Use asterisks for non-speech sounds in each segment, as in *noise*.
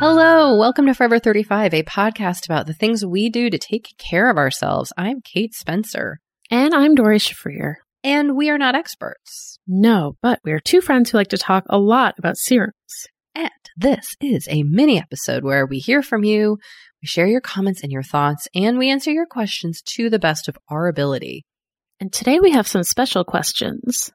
Hello, welcome to Forever 35, a podcast about the things we do to take care of ourselves. I'm Kate Spencer. And I'm Doree Shafrir. And we are not experts. No, but we are two friends who like to talk a lot about serums. And this is a mini episode where we hear from you, we share your comments and your thoughts, and we answer your questions to the best of our ability. And today we have some special questions.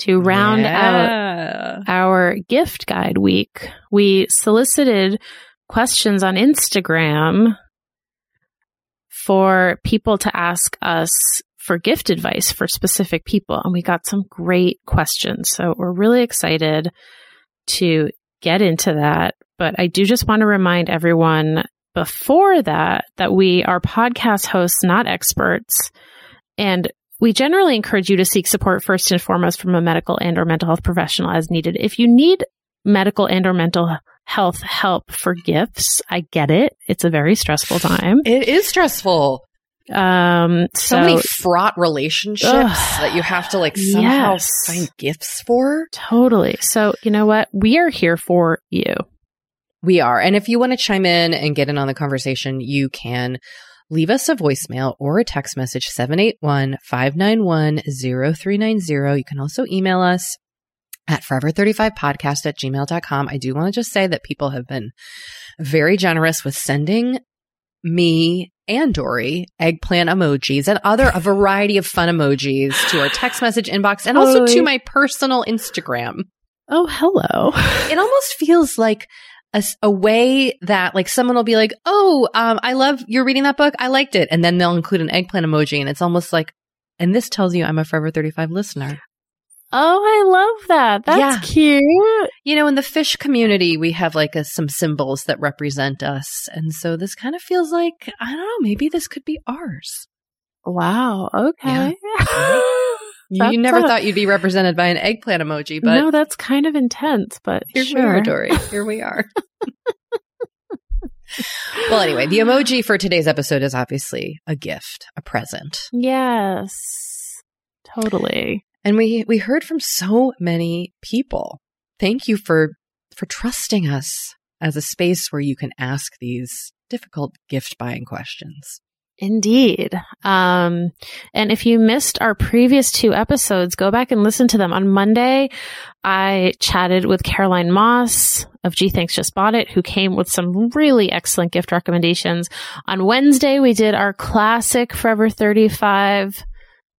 To round yeah. out our gift guide week, we solicited questions on Instagram for people to ask us for gift advice for specific people. And we got some great questions. So we're really excited to get into that. But I do just want to remind everyone before that, that we are podcast hosts, not experts. And we generally encourage you to seek support first and foremost from a medical and or mental health professional as needed. If you need medical and or mental health help for gifts, I get it. It's a very stressful time. It is stressful. Um, so, so many fraught relationships ugh, that you have to like somehow yes, find gifts for. Totally. So, you know what? We are here for you. We are. And if you want to chime in and get in on the conversation, you can leave us a voicemail or a text message 781-591-0390. You can also email us at forever35podcast at gmail.com. I do want to just say that people have been very generous with sending me and Doree eggplant emojis and other a variety of fun emojis to our text message inbox and also to my personal Instagram. Oh, hello. It almost feels like a, a, way that like someone will be like, Oh, um, I love you're reading that book. I liked it. And then they'll include an eggplant emoji. And it's almost like, and this tells you I'm a Forever 35 listener. Oh, I love that. That's yeah. cute. You know, in the fish community, we have like a, some symbols that represent us. And so this kind of feels like, I don't know, maybe this could be ours. Wow. Okay. Yeah. *laughs* you never a, thought you'd be represented by an eggplant emoji, but no, that's kind of intense. But here sure. we are, Doree. Here we are. well, anyway, the emoji for today's episode is obviously a gift, a present. Yes, totally. And we we heard from so many people. Thank you for for trusting us as a space where you can ask these difficult gift buying questions. Indeed. Um, and if you missed our previous two episodes, go back and listen to them. On Monday, I chatted with Caroline Moss of Gee Thanks Just Bought It, who came with some really excellent gift recommendations. On Wednesday, we did our classic Forever 35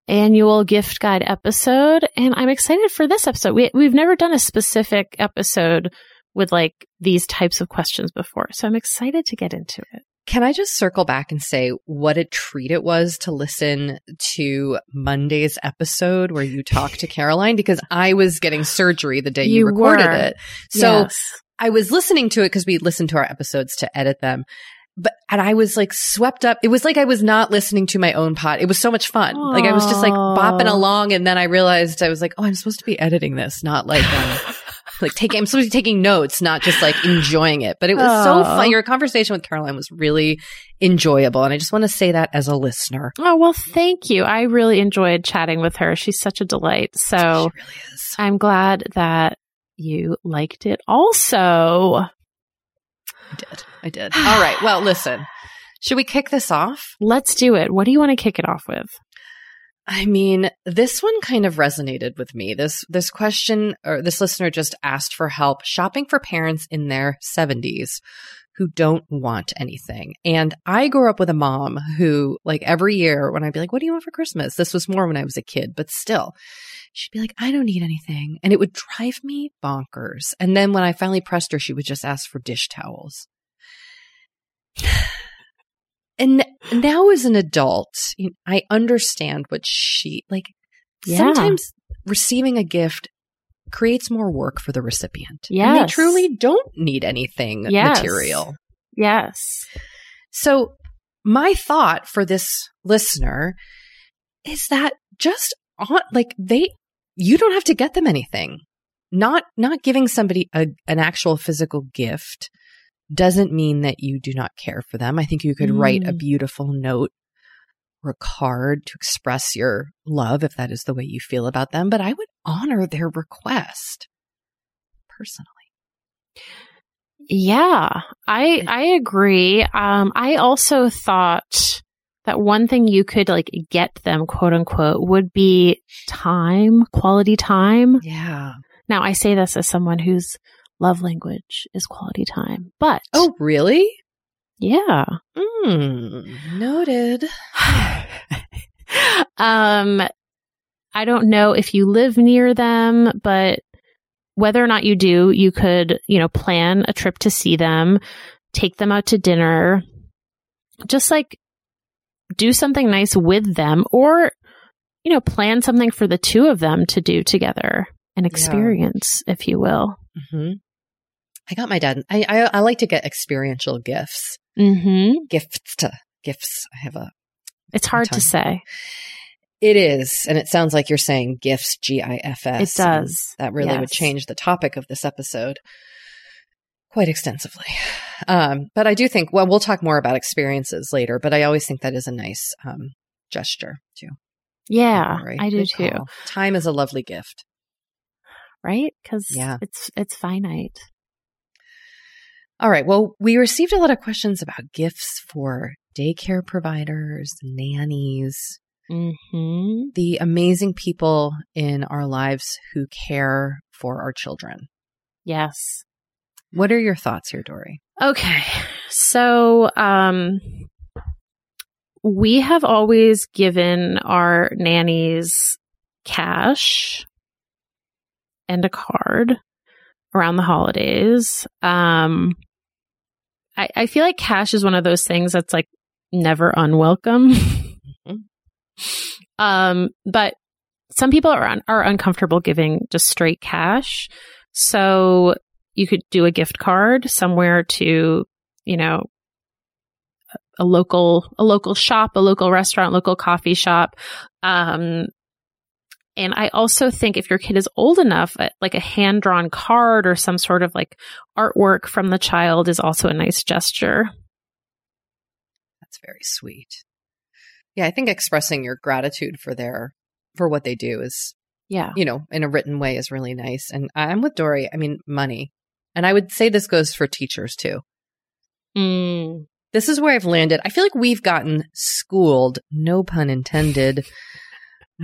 annual gift guide episode. And I'm excited for this episode. We, we've never done a specific episode with like these types of questions before. So I'm excited to get into it. Can I just circle back and say what a treat it was to listen to Monday's episode where you talked to *laughs* Caroline because I was getting surgery the day you, you recorded were. it. So yes. I was listening to it because we listened to our episodes to edit them. But, and I was like swept up. It was like I was not listening to my own pod. It was so much fun. Aww. Like I was just like bopping along. And then I realized I was like, oh, I'm supposed to be editing this, not like, um, like taking, I'm supposed to be taking notes, not just like enjoying it. But it was so fun. Your conversation with Caroline was really enjoyable. And I just want to say that as a listener. Oh, well, thank you. I really enjoyed chatting with her. She's such a delight. So really I'm glad that you liked it also. I did. I did. All right. Well, listen, should we kick this off? *sighs* Let's do it. What do you want to kick it off with? I mean, this one kind of resonated with me. This this question or this listener just asked for help shopping for parents in their 70s who don't want anything. And I grew up with a mom who like every year when I'd be like, "What do you want for Christmas?" This was more when I was a kid, but still. She'd be like, "I don't need anything." And it would drive me bonkers. And then when I finally pressed her, she would just ask for dish towels. And now as an adult, you know, I understand what she like. Yeah. Sometimes receiving a gift creates more work for the recipient. Yeah, they truly don't need anything yes. material. Yes. So my thought for this listener is that just on like they you don't have to get them anything. Not not giving somebody a, an actual physical gift doesn't mean that you do not care for them. I think you could mm. write a mm. beautiful note or a card to express your love if that is the way you feel about them, but I would honor their request personally. Yeah, I I agree. Um I also thought that one thing you could like get them quote unquote would be time, quality time. Yeah. Now I say this as someone who's love language is quality time. But Oh, really? Yeah. Mm, noted. *sighs* um I don't know if you live near them, but whether or not you do, you could, you know, plan a trip to see them, take them out to dinner, just like do something nice with them or, you know, plan something for the two of them to do together, an experience, yeah. if you will. Mm-hmm. I got my dad. I, I, I like to get experiential gifts. Mm-hmm. Gifts to gifts. I have a. It's hard to say. It is, and it sounds like you're saying gifts. G I F S. It does. That really yes. would change the topic of this episode quite extensively. Um, but I do think. Well, we'll talk more about experiences later. But I always think that is a nice um, gesture too. Yeah, I do Good too. Call. Time is a lovely gift, right? Because yeah, it's it's finite. All right. Well, we received a lot of questions about gifts for daycare providers, nannies, mm-hmm. the amazing people in our lives who care for our children. Yes. What are your thoughts here, Doree? Okay. So, um, we have always given our nannies cash and a card around the holidays. Um, I, I feel like cash is one of those things that's like never unwelcome. Mm-hmm. *laughs* um, but some people are un- are uncomfortable giving just straight cash. So you could do a gift card somewhere to, you know, a local a local shop, a local restaurant, local coffee shop. Um, And I also think if your kid is old enough, uh, like a hand drawn card or some sort of like artwork from the child is also a nice gesture. That's very sweet. Yeah, I think expressing your gratitude for their for what they do is Yeah. you know, in a written way is really nice. And I'm with Doree. I mean, money. And I would say this goes for teachers too. Mm. This is where I've landed. I feel like we've gotten schooled, no pun intended,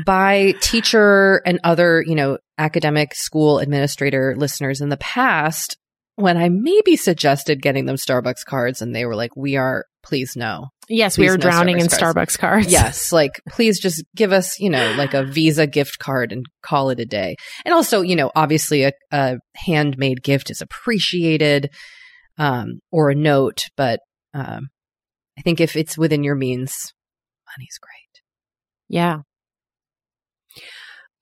by teacher and other, you know, academic school administrator listeners in the past when I maybe suggested getting them Starbucks cards and they were like, we are, please no. Yes, Please we are no drowning in Starbucks Starbucks cards. Yes, *laughs* like please just give us, you know, like a Visa gift card and call it a day. And also, you know, obviously a, a handmade gift is appreciated, um, or a note, but um, I think if it's within your means, money's great. Yeah.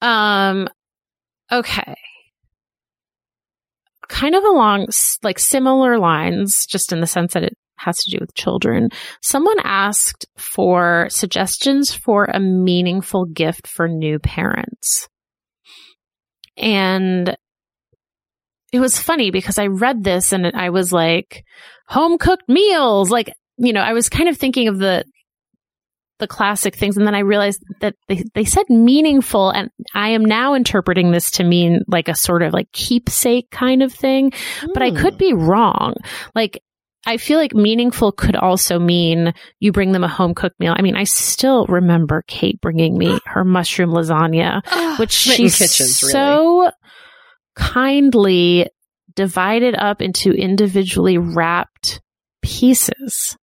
Um, okay. Kind of along like similar lines, just in the sense that it has to do with children. Someone asked for suggestions for a meaningful gift for new parents. And it was funny because I read this and I was like, home cooked meals. Like, you know, I was kind of thinking of the, the classic things. And then I realized that they, they said meaningful. And I am now interpreting this to mean like a sort of like keepsake kind of thing, but I could hmm. be wrong. Like, I feel like meaningful could also mean you bring them a home cooked meal. I mean, I still remember Kate bringing me *gasps* her mushroom lasagna, ah, which Smitten she Kitchens, really. so kindly divided up into individually wrapped pieces.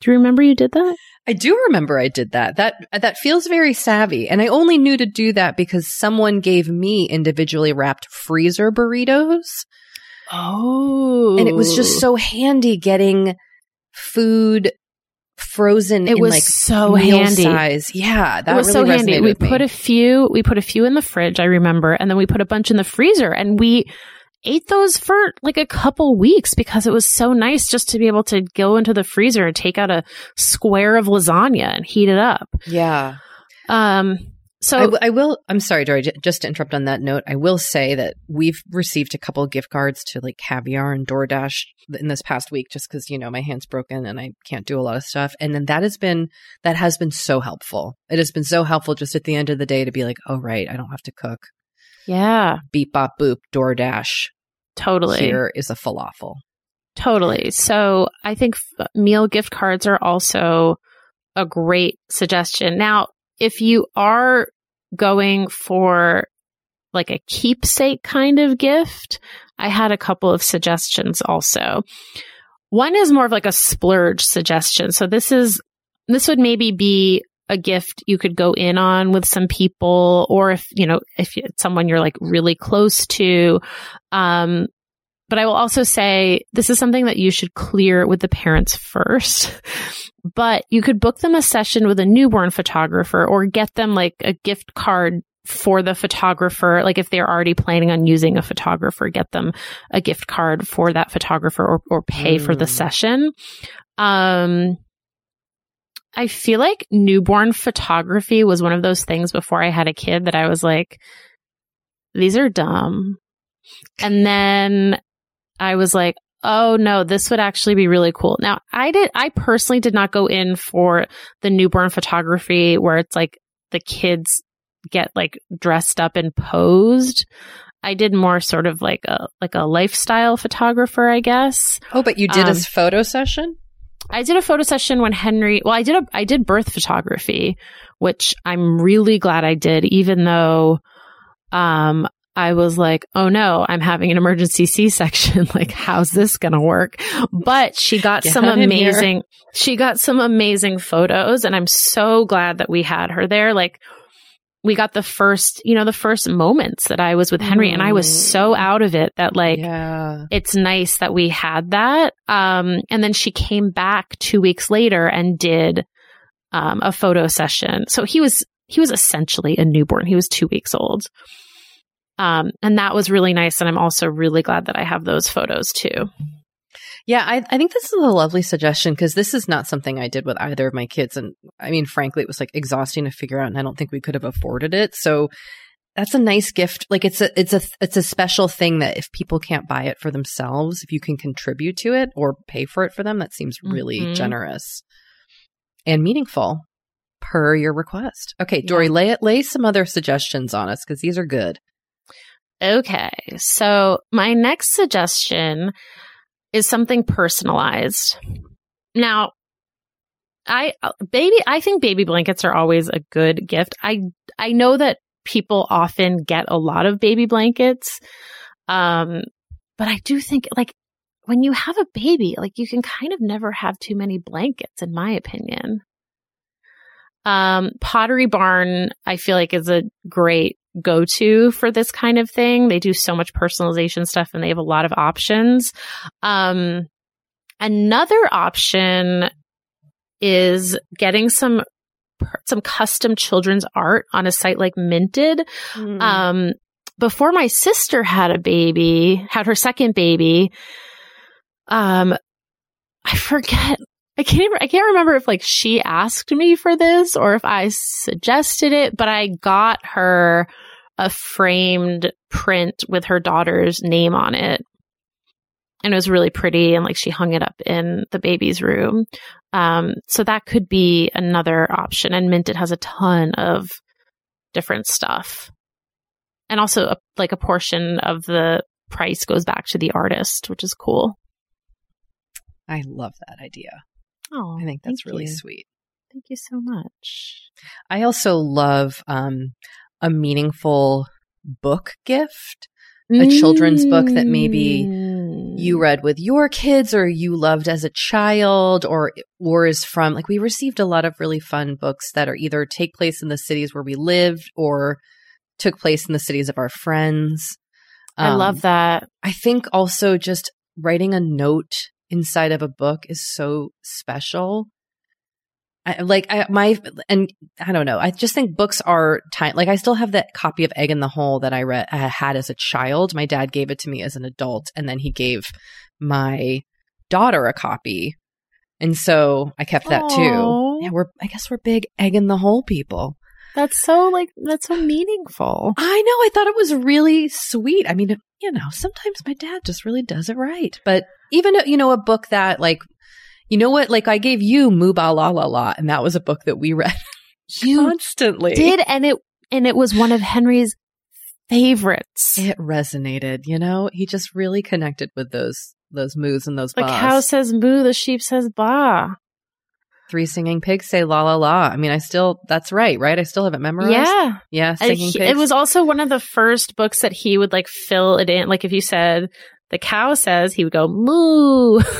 Do you remember you did that? I do remember I did that. That that feels very savvy, and I only knew to do that because someone gave me individually wrapped freezer burritos. Oh. and it was just so handy getting food frozen It in was like so handy. size. Yeah, that it was really so handy. We with me. put a few, we put a few in the fridge, I remember, and then we put a bunch in the freezer and we ate those for like a couple weeks because it was so nice just to be able to go into the freezer and take out a square of lasagna and heat it up. yeah. Um, so I, w- I will. I'm sorry, Doree. j- Just to interrupt on that note, I will say that we've received a couple gift cards to like Caviar and DoorDash in this past week, just because you know my hand's broken and I can't do a lot of stuff. And then that has been that has been so helpful. It has been so helpful just at the end of the day to be like, oh right, I don't have to cook. Yeah, Beep bop boop. DoorDash. totally. Here is a falafel. Totally. So I think f- meal gift cards are also a great suggestion. Now, if you are going for like a keepsake kind of gift, I had a couple of suggestions also. One is more of like a splurge suggestion. So this is, this would maybe be a gift you could go in on with some people or if, you know, if it's someone you're like really close to, um, but I will also say this is something that you should clear with the parents first. *laughs* But you could book them a session with a newborn photographer or get them like a gift card for the photographer. Like if they're already planning on using a photographer, get them a gift card for that photographer or, or pay for the Mm. session. Um, I feel like newborn photography was one of those things before I had a kid that I was like, these are dumb. And then I was like, oh no, this would actually be really cool. Now, I did, I personally did not go in for the newborn photography where it's like the kids get like dressed up and posed. I did more sort of like a, like a lifestyle photographer, I guess. Oh, but you did Um, a photo session? I did a photo session when Henry, well, I did a, I did birth photography, which I'm really glad I did, even though, um, I was like, oh no, I'm having an emergency C-section. *laughs* like, how's this going to work? But she got Get some amazing, she got some amazing photos and I'm so glad that we had her there. Like, we got the first, you know, the first moments that I was with Henry and I was so Mm. out of it that like, yeah. it's nice that we had that. Um, and then she came back two weeks later and did um, a photo session. So he was he was essentially a newborn. He was two weeks old. Um, and that was really nice. And I'm also really glad that I have those photos too. Yeah, I, I think this is a lovely suggestion because this is not something I did with either of my kids. And I mean, frankly, it was like exhausting to figure out, and I don't think we could have afforded it. So that's a nice gift. Like it's a it's a it's a special thing that if people can't buy it for themselves, if you can contribute to it or pay for it for them, that seems really Mhm. generous and meaningful per your request. Okay, Doree, Yeah. lay it lay some other suggestions on us because these are good. Okay. So my next suggestion is something personalized. Now, I baby I think baby blankets are always a good gift. I I know that people often get a lot of baby blankets. Um but I do think like when you have a baby, like you can kind of never have too many blankets in my opinion. Um Pottery Barn I feel like is a great go to for this kind of thing. They do so much personalization stuff and they have a lot of options. Um, another option is getting some some custom children's art on a site like Minted. Mm. Um, before my sister had a baby, had her second baby, um, I forget. I can't. I can't remember if like she asked me for this or if I suggested it, but I got her a framed print with her daughter's name on it, and it was really pretty. And like she hung it up in the baby's room. Um, so that could be another option. And Minted has a ton of different stuff and also a, like a portion of the price goes back to the artist, which is cool. I love that idea. Oh, I think that's really you. sweet. Thank you so much. I also love um, a meaningful book gift. A children's book that maybe Mm. you read with your kids or you loved as a child or or is from like we received a lot of really fun books that are either take place in the cities where we lived or took place in the cities of our friends. I Um, love that. I think also just writing a note inside of a book is so special. I, like I, my and I don't know. I just think books are time. Like I still have that copy of Egg in the Hole that I read I had as a child. My dad gave it to me as an adult, and then he gave my daughter a copy, and so I kept that Aw. too. Yeah, we're I guess we're big Egg in the Hole people. That's so like that's so meaningful. I know. I thought it was really sweet. I mean, you know, sometimes my dad just really does it right. But even, you know, a book that like, you know what? Like I gave you Moo, Baa, La La La, and that was a book that we *laughs* read You constantly. did, and it and it was one of Henry's favorites. It resonated, you know? He just really connected with those, those moos and those the bas. cow says moo, the sheep says ba. Three singing pigs say la la la. I mean, I still, that's right, right? I still have it memorized. Yeah. Yeah. Singing he- pigs. it was also one of the first books that he would like fill it in. Like if you said the cow says, he would go moo. *laughs*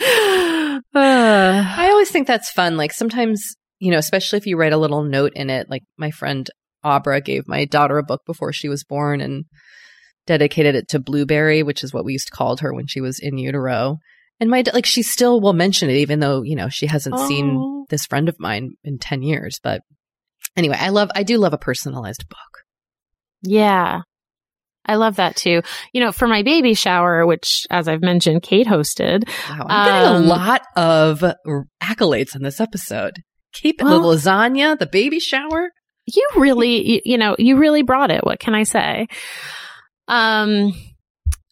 Uh, *sighs* I always think that's fun. Like sometimes, you know, especially if you write a little note in it. Like my friend Abra gave my daughter a book before she was born and dedicated it to Blueberry, which is what we used to call her when she was in utero. And my like she still will mention it, even though you know she hasn't seen Oh. this friend of mine in ten years. But anyway, I love I do love a personalized book. yeah. I love that too. You know, for my baby shower, which as I've mentioned, Kate hosted. Wow, I'm getting Um, a lot of accolades in this episode. Keep Well- the lasagna, the baby shower. you really you, you know you really brought it what can i say um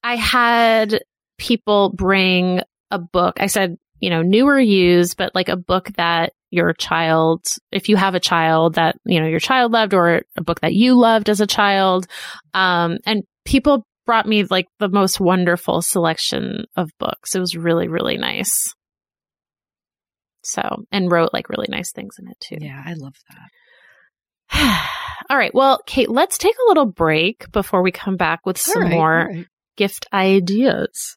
i had people bring a book i said you know new or used but like a book that your child if you have a child that you know your child loved or a book that you loved as a child um and people brought me like the most wonderful selection of books it was really really nice so and wrote like really nice things in it too Yeah, I love that. *sighs* all right. Well, Kate, let's take a little break before we come back with some All right, more right. gift ideas.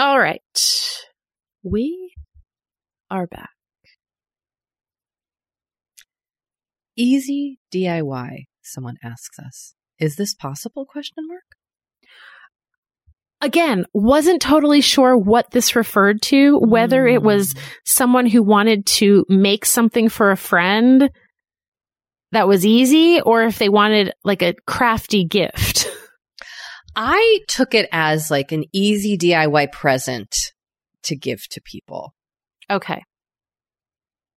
All right. We are back. Easy DIY, someone asks us. Is this possible? Question mark. Again, wasn't totally sure what this referred to, whether it was hmm. someone who wanted to make something for a friend that was easy or if they wanted like a crafty gift. I took it as like an easy DIY present to give to people. Okay.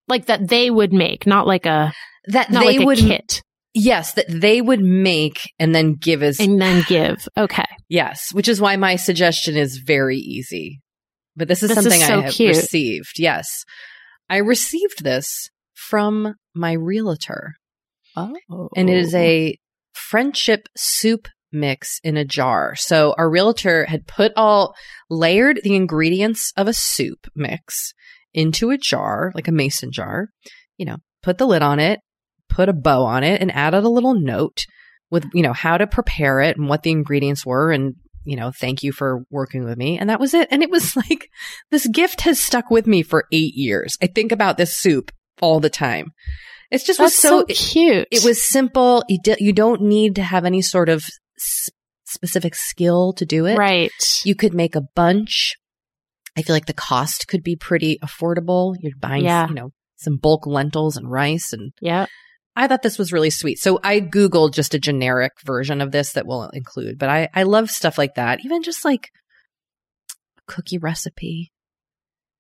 Like that they would make, not like a That not they like a would kit yes, that they would make and then give as and then give. Okay. yes, which is why my suggestion is very easy. But this is This is something so I have cute. received. Yes. I received this from my realtor. Oh. and it is a friendship soup mix in a jar. So our realtor had put all layered the ingredients of a soup mix into a jar, like a mason jar, you know, put the lid on it, put a bow on it and added a little note with, you know, how to prepare it and what the ingredients were and you know, thank you for working with me. And that was it. And it was *laughs* like, this gift has stuck with me for eight years. I think about this soup all the time. It's just was so, so, cute. it was simple. You, di- you don't need to have any sort of s- specific skill to do it. right. You could make a bunch. I feel like the cost could be pretty affordable. You're buying, Yeah. you know, some bulk lentils and rice. And yeah. I thought this was really sweet. So I Googled just a generic version of this that will include, but I, I love stuff like that. Even just like a cookie recipe,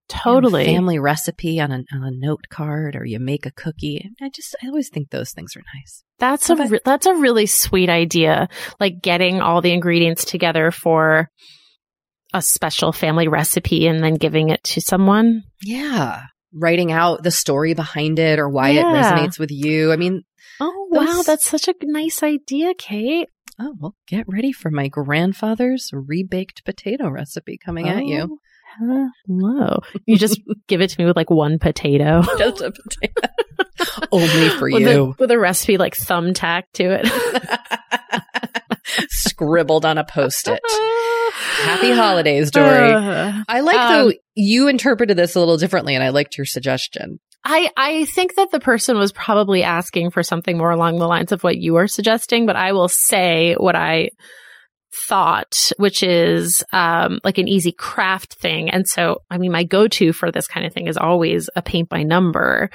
Totally. family recipe on a, on a note card, or you make a cookie. I just, I always think those things are nice. That's a But- re- that's a really sweet idea. Like getting all the ingredients together for a special family recipe and then giving it to someone. Yeah. Writing out the story behind it or why it resonates with you. I mean, Oh Those- wow, that's such a nice idea, Kate. oh, well, get ready for my grandfather's rebaked potato recipe coming at you. Oh. Hello. You just *laughs* give it to me with like one potato. Just a potato. *laughs* Only for with, you. A, with a recipe like thumbtack to it. *laughs* Scribbled on a post it. Happy holidays, Doree. Uh, I like Um, though you interpreted this a little differently and I liked your suggestion. I, I think that the person was probably asking for something more along the lines of what you are suggesting, but I will say what I thought, which is um, like an easy craft thing. And so, I mean, my go to for this kind of thing is always a paint by number.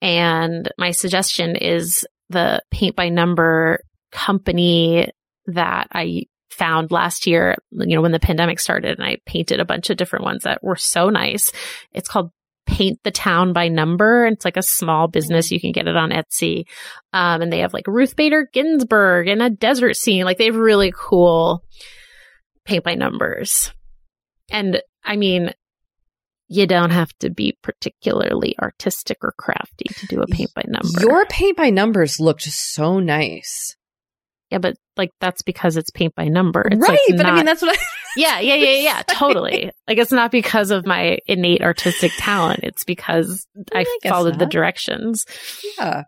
And my suggestion is the paint by number company that I found last year, you know, when the pandemic started and I painted a bunch of different ones that were so nice. It's called Paint the Town by Number. It's like a small business. You can get it on Etsy. Um, and they have like Ruth Bader Ginsburg and a desert scene. Like they have really cool paint by numbers. And I mean, you don't have to be particularly artistic or crafty to do a paint by number. Your paint by numbers looked so nice. yeah, but like that's because it's paint by number. It's right, like but I mean that's what I yeah, yeah, yeah, yeah, *laughs* totally. Like it's not because of my innate artistic talent. It's because *laughs* I, I followed the directions. yeah.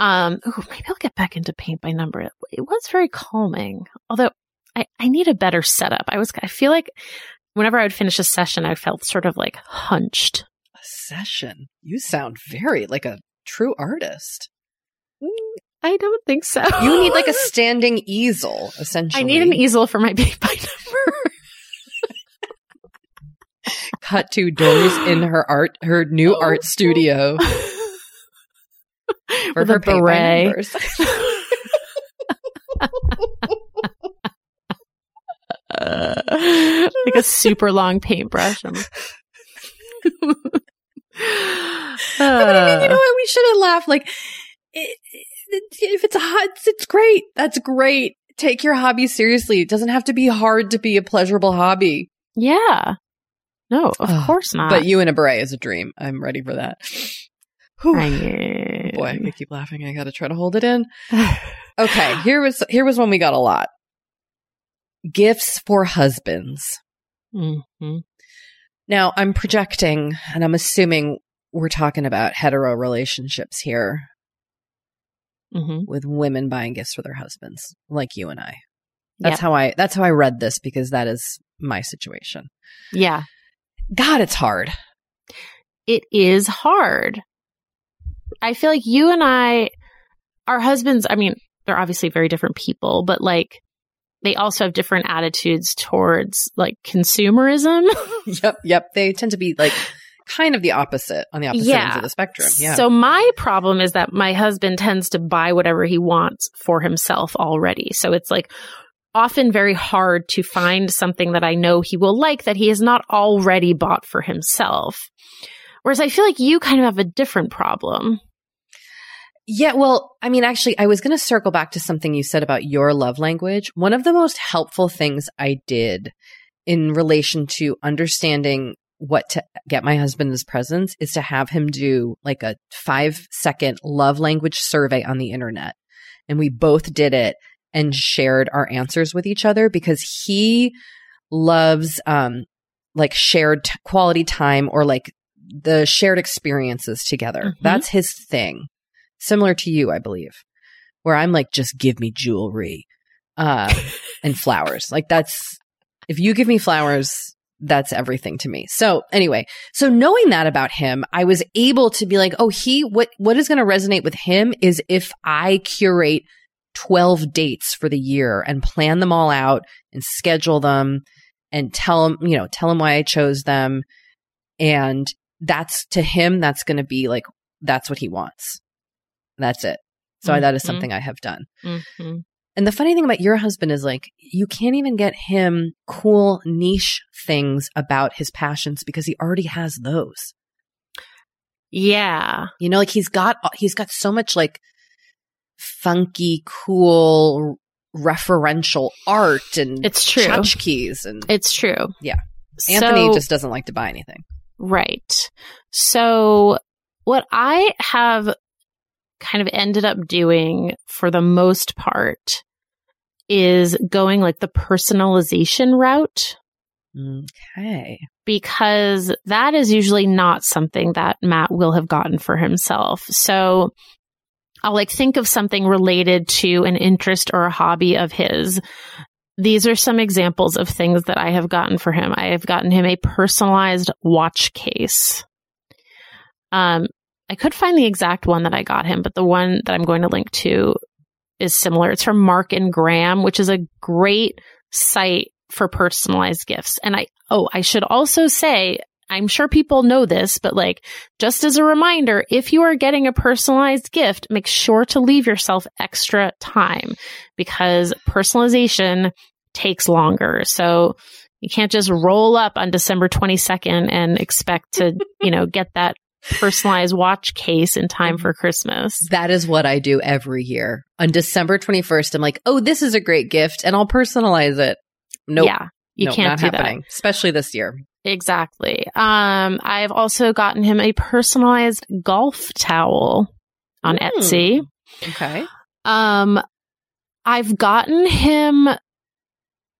Um, ooh, maybe I'll get back into paint by number. It, it was very calming. Although I, I need a better setup. I was, I feel like whenever I would finish a session, I felt sort of like hunched. A session. You sound very like a true artist. I don't think so. You need like a *laughs* standing easel, essentially. I need an easel for my paint by number. Cut to doors in her art, her new Oh. *gasps* art studio *laughs* for With her a paint by beret. *laughs* like a super long paintbrush. *laughs* But I mean, you know Uh, what? We shouldn't laugh. Like, it, it, if it's a hot, it's, it's great. That's great. Take your hobby seriously. It doesn't have to be hard to be a pleasurable hobby. yeah. No, of course not. But you in a beret is a dream. I'm ready for that. *sighs* Whew. I- Boy, I keep laughing. I got to try to hold it in. *sighs* Okay, here was here was one we got a lot. Gifts for husbands. Mhm. Now, I'm projecting and I'm assuming we're talking about hetero relationships here Mhm. with women buying gifts for their husbands, like you and I. That's Yep. how I that's how I read this because that is my situation. Yeah. God, it's hard. it is hard. I feel like you and I, our husbands, I mean, they're obviously very different people, but like they also have different attitudes towards like consumerism. *laughs* Yep, yep. They tend to be like kind of the opposite on the opposite Yeah. ends of the spectrum. Yeah. So my problem is that my husband tends to buy whatever he wants for himself already. So it's like often very hard to find something that I know he will like that he has not already bought for himself. Whereas I feel like you kind of have a different problem. Yeah, well, I mean, actually, I was going to circle back to something you said about your love language. One of the most helpful things I did in relation to understanding what to get my husband as presents is to have him do like a five second love language survey on the internet. And we both did it and shared our answers with each other because he loves, um, like shared t- quality time or like the shared experiences together. Mhm. That's his thing similar to you, I believe, where I'm like, just give me jewelry uh, *laughs* and flowers. Like that's if you give me flowers, that's everything to me. So anyway, so knowing that about him, I was able to be like, oh, he what what is going to resonate with him is if I curate 12 dates for the year and plan them all out and schedule them and tell him, you know, tell him why I chose them. And that's to him, that's going to be like, that's what he wants. That's it. So that is Mhm. something I have done. Mm-hmm. And the funny thing about your husband is like, you can't even get him cool niche things about his passions because he already has those. Yeah. You know, like he's got, he's got so much like funky, cool, referential art and It's true. tchotchkes and It's true. Yeah. Anthony So- just doesn't like to buy anything. Right. So, what I have kind of ended up doing for the most part is going like the personalization route Okay. because that is usually not something that Matt will have gotten for himself. So, I'll like think of something related to an interest or a hobby of his. These are some examples of things that I have gotten for him. I have gotten him a personalized watch case. Um, I could find the exact one that I got him, but the one that I'm going to link to is similar. It's from Mark and Graham, which is a great site for personalized gifts. And I, oh, I should also say, I'm sure people know this, but like, just as a reminder, if you are getting a personalized gift, make sure to leave yourself extra time because personalization takes longer. So you can't just roll up on December 22nd and expect to, *laughs* you know, get that personalized watch case in time for Christmas. That is what I do every year. On December 21st, I'm like, oh, this is a great gift and I'll personalize it. Nope. Yeah. You Nope, can't do happening, especially this year. Exactly. Um, I've also gotten him a personalized golf towel on Hmm. Etsy. Okay. Um, I've gotten him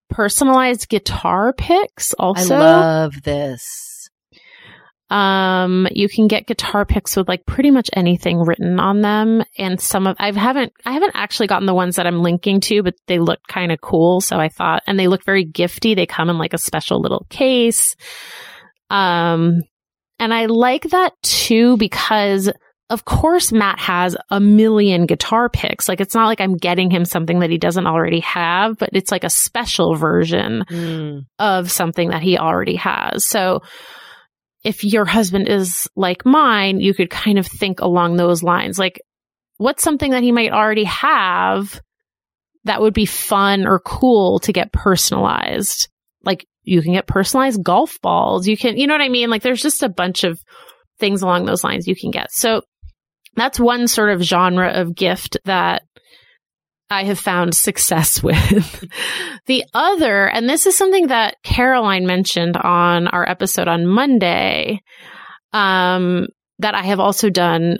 personalized guitar picks also. I love this. Um, you can get guitar picks with like pretty much anything written on them. And some of, I haven't, I haven't actually gotten the ones that I'm linking to, but they look kind of cool. So I thought, and they look very gifty. They come in like a special little case. Um, and I like that too because of course Matt has a million guitar picks. Like it's not like I'm getting him something that he doesn't already have, but it's like a special version Mm. of something that he already has. So if your husband is like mine, you could kind of think along those lines. Like, what's something that he might already have that would be fun or cool to get personalized? Like, you can get personalized golf balls. You can, you know what I mean? Like, there's just a bunch of things along those lines you can get. So that's one sort of genre of gift that I have found success with. the other, and this is something that Caroline mentioned on our episode on Monday, um, that I have also done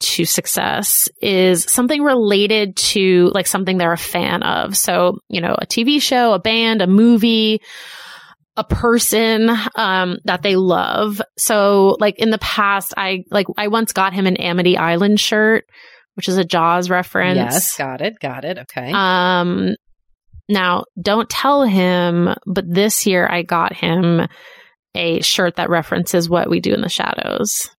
to success is something related to like something they're a fan of. So, you know, a TV show, a band, a movie, a person um that they love. So like in the past I like I once got him an Amity Island shirt, which is a Jaws reference. Yes, got it, got it. Okay. Um, now don't tell him, but this year I got him a shirt that references what we do in the shadows,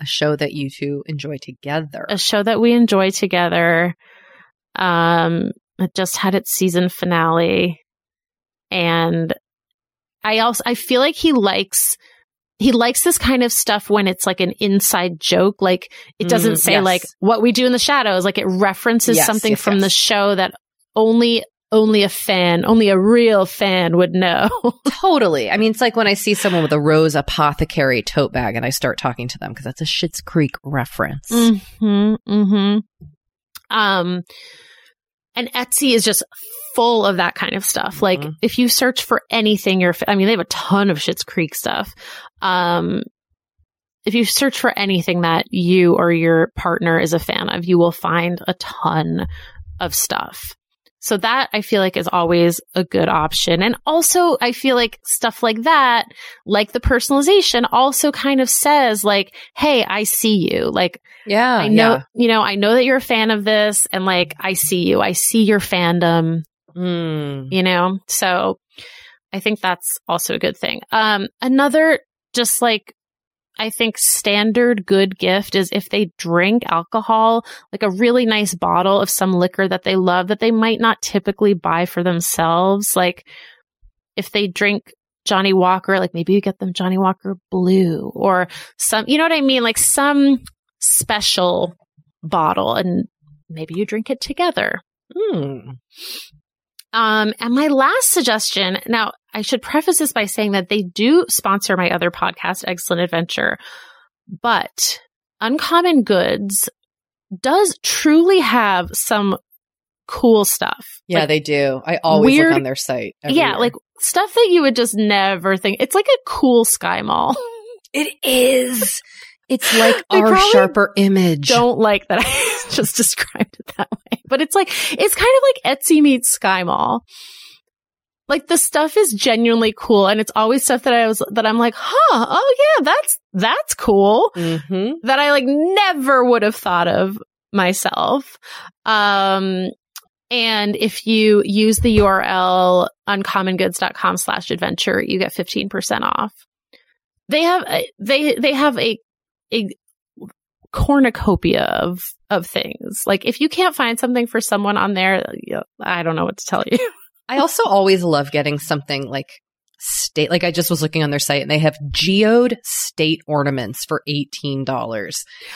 a show that you two enjoy together. a show that we enjoy together. Um, it just had its season finale, and I also I feel like he likes. He likes this kind of stuff when it's like an inside joke. Like it doesn't Mm, say yes. like what we do in the shadows. Like it references Yes, something yes, from the show that only only a fan, only a real fan would know. *laughs* Totally. I mean, it's like when I see someone with a Rose Apothecary tote bag and I start talking to them because that's a Schitt's Creek reference. hmm hmm Um, and Etsy is just full of that kind of stuff. Like Mhm. if you search for anything, you're, I mean, they have a ton of Schitt's Creek stuff. Um, if you search for anything that you or your partner is a fan of, you will find a ton of stuff. So that I feel like is always a good option. And also I feel like stuff like that, like the personalization also kind of says like, Hey, I see you. Like Yeah. I know, you know, I know that you're a fan of this and like I see you. I see your fandom, Yeah. Mm. you know? So I think that's also a good thing. Um another just like I think standard good gift is if they drink alcohol, like a really nice bottle of some liquor that they love that they might not typically buy for themselves. Like if they drink Johnnie Walker, like maybe you get them Johnnie Walker Blue or some, you know what I mean? Like some special bottle and maybe you drink it together. Hmm. Um, and my last suggestion, now I should preface this by saying that they do sponsor my other podcast, Excellent Adventure, but Uncommon Goods does truly have some cool stuff. Yeah, Like, they do. I always weird- look on their site. every yeah, year. like stuff that you would just never think. It's like a cool SkyMall. *laughs* it is. It's like our sharper image. Don't like that I *laughs* just described it that way, but it's like it's kind of like Etsy meets SkyMall. Like the stuff is genuinely cool, and it's always stuff that I was that I'm like, huh, oh yeah, that's that's cool. hmm that I like never would have thought of myself. Um, and if you use the URL uncommongoods.com slash adventure, you get 15% off. They have, a- they, they have a, a cornucopia of, of things. Like if you can't find something for someone on there, I don't know what to tell you. *laughs* I also always love getting something like state like I just was looking on their site and they have geode state ornaments for $18.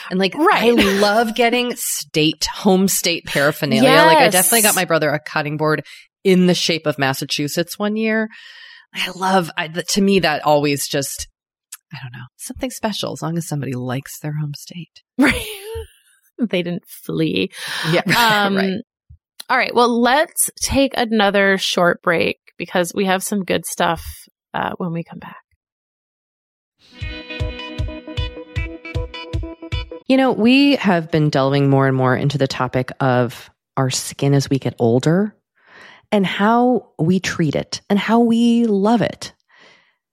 And like Right. I *laughs* love getting state home state paraphernalia. Like I definitely got my brother a cutting board in the shape of Massachusetts one year. I love I, to me that always just I don't know, something special as long as somebody likes their home state. *laughs* Right. *laughs* they didn't flee. Yeah. *laughs* Um, right. All right. Well, let's take another short break because we have some good stuff uh, when we come back. You know, we have been delving more and more into the topic of our skin as we get older and how we treat it and how we love it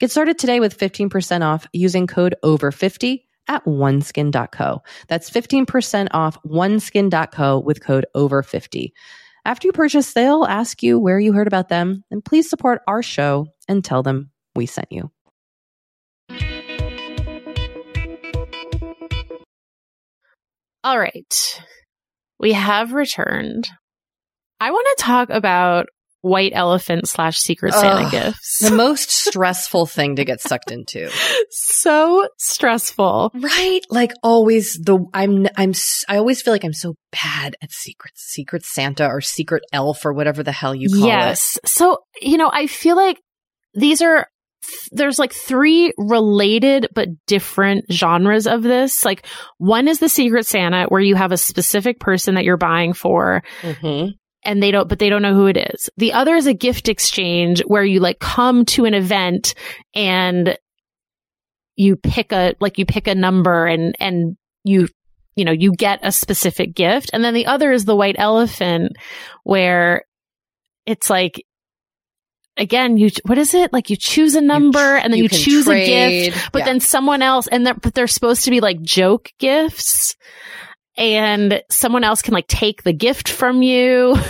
Get started today with 15% off using code OVER50 at oneskin.co. That's 15% off oneskin.co with code OVER50. After you purchase, they'll ask you where you heard about them, and please support our show and tell them we sent you. All right. We have returned. I want to talk about white elephant slash secret Santa Ugh, gifts. The *laughs* most stressful thing to get sucked into. so stressful. Right? Like always the I'm I'm I always feel like I'm so bad at secrets. Secret Santa or secret elf or whatever the hell you call it. yes. So, you know, I feel like these are there's like three related but different genres of this. Like one is the secret Santa where you have a specific person that you're buying for Mhm. And they don't but they don't know who it is. The other is a gift exchange where you like come to an event and you pick a like you pick a number and and you you know you get a specific gift and then the other is the white elephant where it's like again you what is it like you choose a number and then you, can choose a gift but Yeah. then someone else and they're, but they're supposed to be like joke gifts and someone else can like take the gift from you *laughs*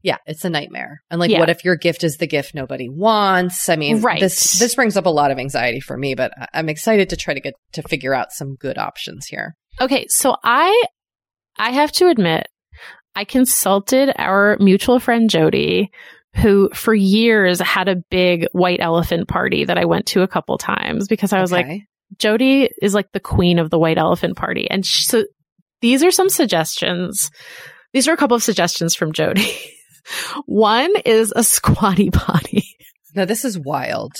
Yeah, it's a nightmare. And like, Yeah. what if your gift is the gift nobody wants? I mean, Right. this this brings up a lot of anxiety for me, but I'm excited to try to get to figure out some good options here. Okay, so I I have to admit I consulted our mutual friend Jody who for years had a big white elephant party that I went to a couple times because I was like Okay. Jody is like the queen of the white elephant party and sh so these are some suggestions. These are a couple of suggestions from Jody. *laughs* One is a squatty potty. *laughs* Now this is wild.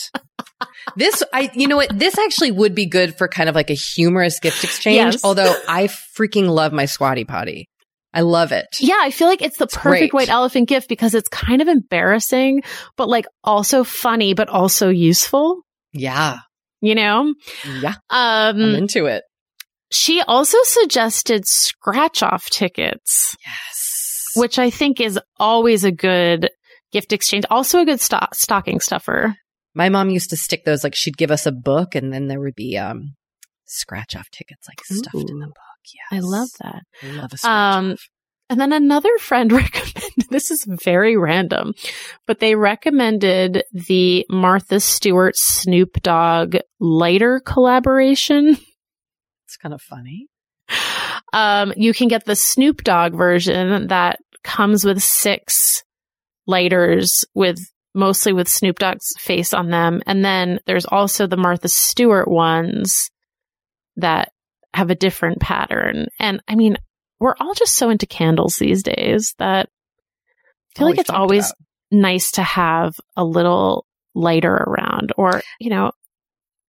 this, I, you know what? This actually would be good for kind of like a humorous gift exchange. Yes. Although I freaking love my squatty potty. I love it. Yeah, I feel like it's the perfect great. white elephant gift because it's kind of embarrassing, but like also funny, but also useful, Yeah. You know? Yeah. I'm Um, into it. she also suggested scratch off tickets, Yes. which I think is always a good gift exchange. Also a good sto- stocking stuffer. My mom used to stick those, like she'd give us a book and then there would be, um, scratch off tickets like stuffed in the book. Yes. I love that. I love a scratch Um, off. And then another *laughs* friend recommended, this is very random, but they recommended the Martha Stewart Snoop Dogg lighter collaboration. It's kind of funny. Um, you can get the Snoop Dogg version that comes with six lighters with mostly with Snoop Dogg's face on them. And then there's also the Martha Stewart ones that have a different pattern. And I mean, we're all just so into candles these days that I feel All like it's always about. nice to have a little lighter around or, you know,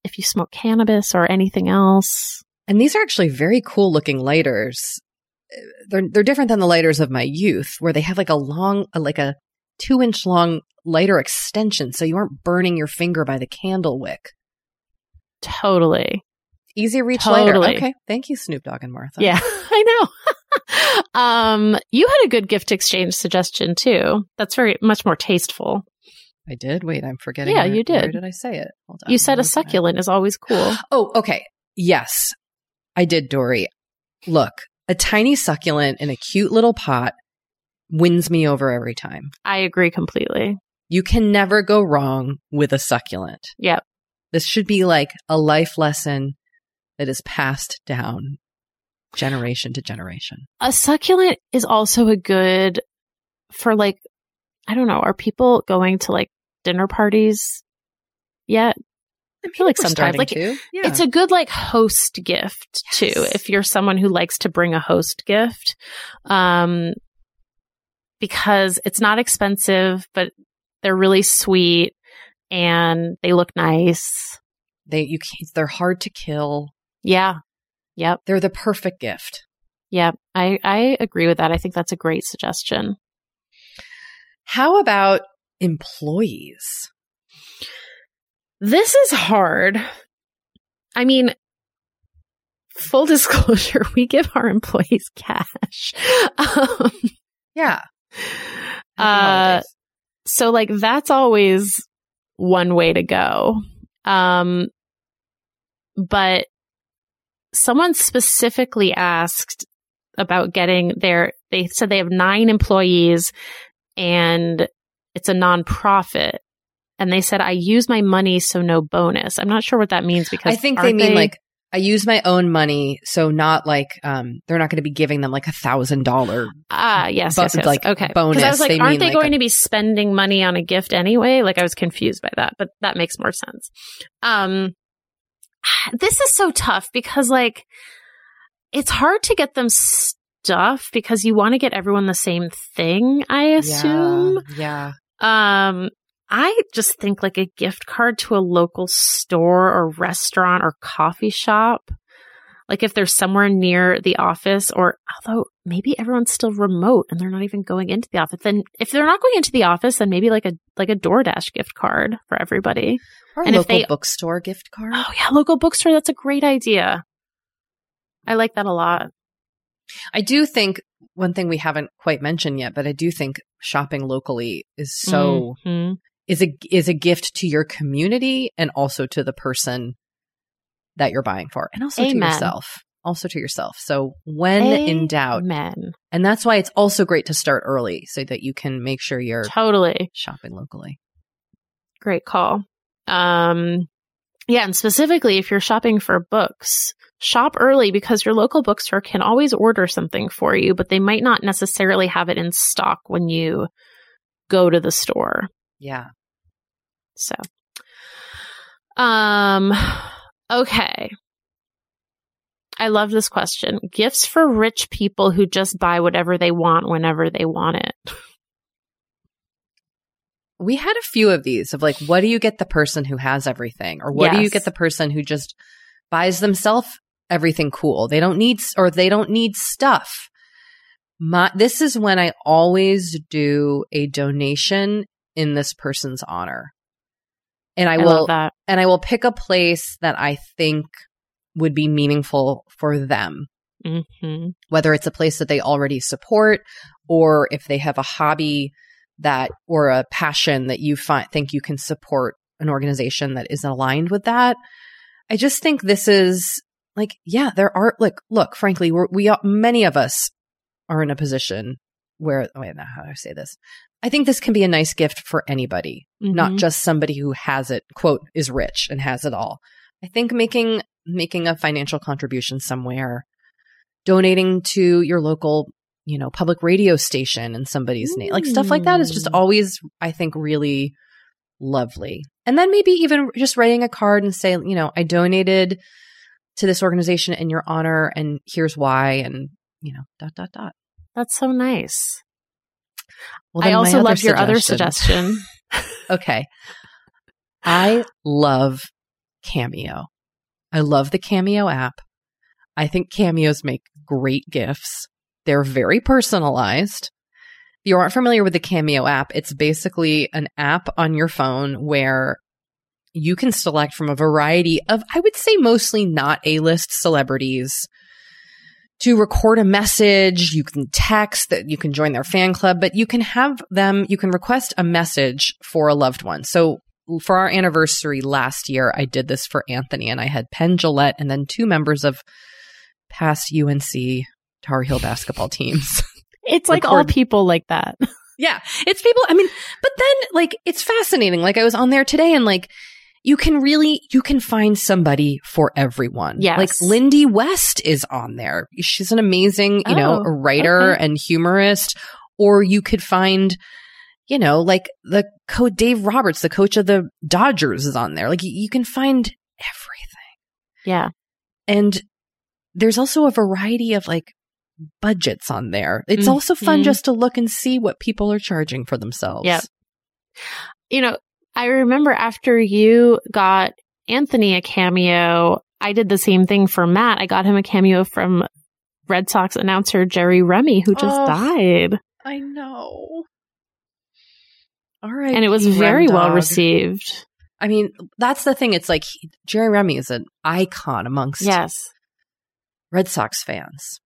if you smoke cannabis or anything else. And these are actually very cool looking lighters. They're they're different than the lighters of my youth, where they have like a long, like a two inch long lighter extension, so you aren't burning your finger by the candle wick. Totally. Easy reach Totally. lighter. Okay, thank you, Snoop Dogg and Martha. Yeah, *laughs* I know. *laughs* um, you had a good gift exchange suggestion too. That's very much more tasteful. I did. Wait, I'm forgetting. Yeah, where- you Where did. did I say it? Hold on. You said a I? succulent is always cool. *gasps* Oh, okay. Yes, I did, Doree. Look, a tiny succulent in a cute little pot wins me over every time. I agree completely. You can never go wrong with a succulent. Yep. This should be like a life lesson that is passed down generation to generation. A succulent is also a good for like, I don't know, are people going to like dinner parties yet? I feel like sometimes like. Yeah. It's a good like host gift too. If you're someone who likes to bring a host gift, um, because it's not expensive, but they're really sweet and they look nice. they you can't, they're hard to kill. Yeah. Yep. They're the perfect gift. Yep. I, I agree with that. I think that's a great suggestion. How about employees? This is hard. I mean, full *laughs* disclosure, we give our employees cash. *laughs* Um, Yeah. Uh, so like that's always one way to go. Um, but someone specifically asked about getting their, they said they have nine employees and it's a nonprofit. And they said, I use my money, so no bonus. I'm not sure what that means because I think they mean like I use my own money, so not like um they're not going to be giving them like a thousand dollar. Ah, yes, yes, yes. like, okay. bonus. I was like, They aren't they like going a- to be spending money on a gift anyway? Like I was confused by that, but that makes more sense. Um, *sighs* this is so tough because like it's hard to get them stuff because you want to get everyone the same thing. I assume. Yeah. Um, I just think like a gift card to a local store or restaurant or coffee shop. Like if they're somewhere near the office or although maybe everyone's still remote and they're not even going into the office, then if they're not going into the office, then maybe like a like a DoorDash gift card for everybody. Or a And if local they- bookstore gift card. Oh yeah, local bookstore, that's a great idea. I like that a lot. I do think one thing we haven't quite mentioned yet, but I do think shopping locally is so Mhm. is a is a gift to your community and also to the person that you're buying for, and also to yourself. Also to yourself. So when in doubt, Amen. and that's why it's also great to start early so that you can make sure you're Totally. shopping locally. Great call. Um, yeah, and specifically if you're shopping for books, shop early because your local bookstore can always order something for you, but they might not necessarily have it in stock when you go to the store. Yeah. So, um, okay. I love this question. Gifts for rich people who just buy whatever they want whenever they want it. We had a few of these of like, what do you get the person who has everything? Or what do you get the person who just buys themselves everything cool? They don't need, or they don't need stuff. My, this is when I always do a donation in this person's honor. And I, I, will, that. and I will pick a place that I think would be meaningful for them. hmm whether it's a place that they already support or if they have a hobby that or a passion that you find think you can support an organization that is aligned with that i just think this is like yeah there are like look frankly we're, we are, many of us are in a position where oh wait now how do i say this i think this can be a nice gift for anybody not Mhm. just somebody who has it quote is rich and has it all i think making making a financial contribution somewhere donating to your local, you know, public radio station in somebody's name. Like stuff like that is just Mm. always, I think, really lovely. And then maybe even just writing a card and say, you know, I donated to this organization in your honor and here's why and, you know, dot, dot, dot. That's so nice. Well, I also love your other suggestion. *laughs* Okay. I love Cameo. I love the Cameo app. I think Cameos make great gifts. They're very personalized. If you aren't familiar with the Cameo app, it's basically an app on your phone where you can select from a variety of, I would say, mostly not A list celebrities to record a message. You can text that you can join their fan club, but you can have them, you can request a message for a loved one. So for our anniversary last year, I did this for Anthony and I had Penn Jillette and then two members of past UNC Tar Heel basketball teams. *laughs* It's like all people like that. *laughs* Yeah, it's people. I mean, but then like it's fascinating. Like I was on there today, and like you can really you can find somebody for everyone. Yes. like Lindy West is on there. She's an amazing, you know, Oh, a writer okay. and humorist. Or you could find, you know, like the coach Dave Roberts, the coach of the Dodgers, is on there. Like you, you can find everything, Yeah. and there's also a variety of like budgets on there. It's Mhm. also fun just to look and see what people are charging for themselves. Yep. You know, I remember after you got Anthony a cameo, I did the same thing for Matt. I got him a cameo from Red Sox announcer Jerry Remy, who just Oh. died. I know. All right. And it was very well received. I mean, that's the thing. It's like he- Jerry Remy is an icon amongst Yes, Red Sox fans.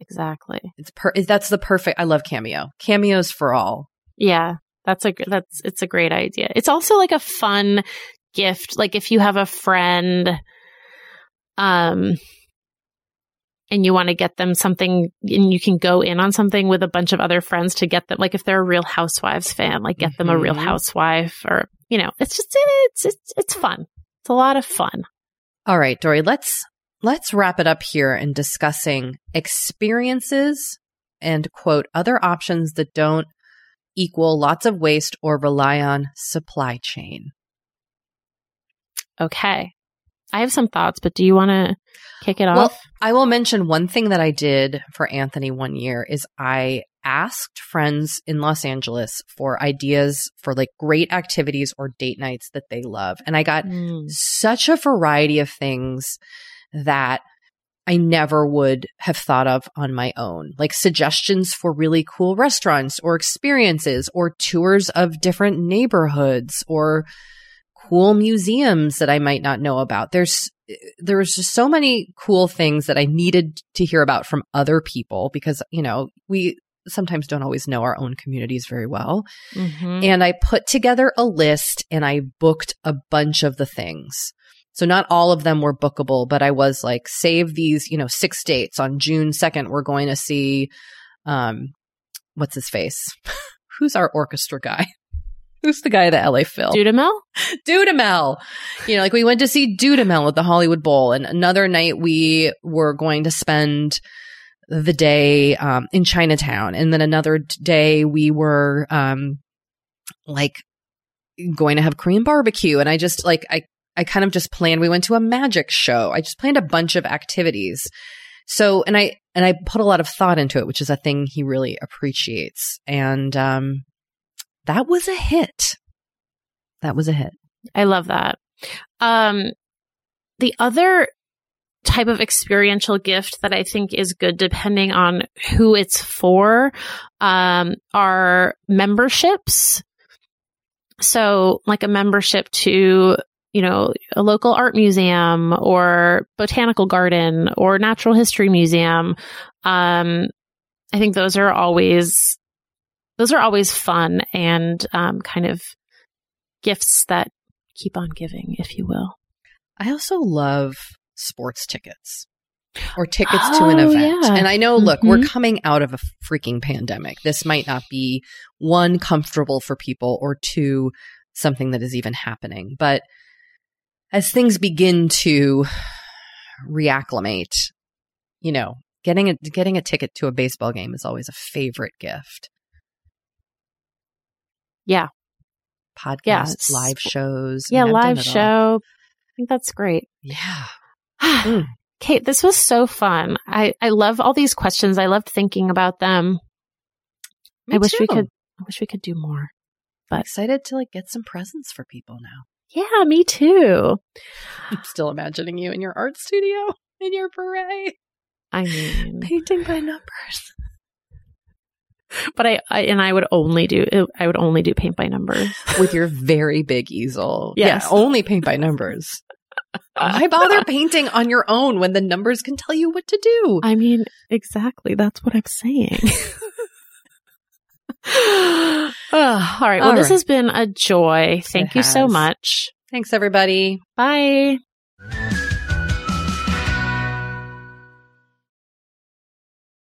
exactly. It's per- that's the perfect. I love cameo. Cameos for all. Yeah, that's a that's it's a great idea. It's also like a fun gift. Like if you have a friend, um, and you want to get them something, and you can go in on something with a bunch of other friends to get them. Like if they're a Real Housewives fan, like get them a Real Mhm. Housewife, or you know, it's just it's it's it's fun. It's a lot of fun. All right, Doree. Let's let's wrap it up here in discussing experiences and quote other options that don't equal lots of waste or rely on supply chain. Okay, I have some thoughts, but do you want to kick it Well, off? I will mention one thing that I did for Anthony one year is I asked friends in Los Angeles for ideas for like great activities or date nights that they love. And I got Mm. such a variety of things that I never would have thought of on my own, like suggestions for really cool restaurants or experiences or tours of different neighborhoods or cool museums that I might not know about. There's there was just so many cool things that I needed to hear about from other people because, you know, we sometimes don't always know our own communities very well. Mhm. And I put together a list and I booked a bunch of the things. So not all of them were bookable, but I was like, save these, you know, six dates on June 2nd. We're going to see, um, what's his face? *laughs* Who's our orchestra guy? *laughs* Who's the guy at the LA Phil? Dudamel? *laughs* Dudamel. You know, like we went to see Dudamel at the Hollywood Bowl, and another night we were going to spend the day um, in Chinatown, and then another day we were um, like going to have Korean barbecue, and I just like I I kind of just planned. We went to a magic show. I just planned a bunch of activities. So, and I and I put a lot of thought into it, which is a thing he really appreciates, and um, that was a hit. That was a hit. I love that. Um, the other type of experiential gift that I think is good, depending on who it's for, um, are memberships. So, like a membership to, you know, a local art museum or botanical garden or natural history museum. Um, I think those are always, those are always fun and, um, kind of gifts that keep on giving, if you will. I also love sports tickets or tickets to an Oh, event. yeah. And I know, look, we're Mhm. coming out of a freaking pandemic. This might not be one, comfortable for people, or two, something that is even happening. But as things begin to reacclimate, you know, Getting a getting a ticket to a baseball game is always a favorite gift. Yeah. Podcasts, live shows. Yeah, I've live it all. show. I think that's great. Yeah. *sighs* Mm. Kate, this was so fun. I, I love all these questions. I loved thinking about them. Me I wish we could I wish we could do more. I'm excited to like get some presents for people now. Yeah, me too. I'm still imagining you in your art studio in your beret, I mean, painting by numbers. *laughs* but I, I and I would only do uh, I would only do paint by numbers. with your very big easel. Yes. Yeah, only paint by numbers. Why *laughs* bother painting on your own when the numbers can tell you what to do? I mean, exactly. That's what I'm saying. *laughs* Ugh, *sighs* all right. Well, All this right. has been a joy. Thank It you so much. Thanks, everybody. Bye.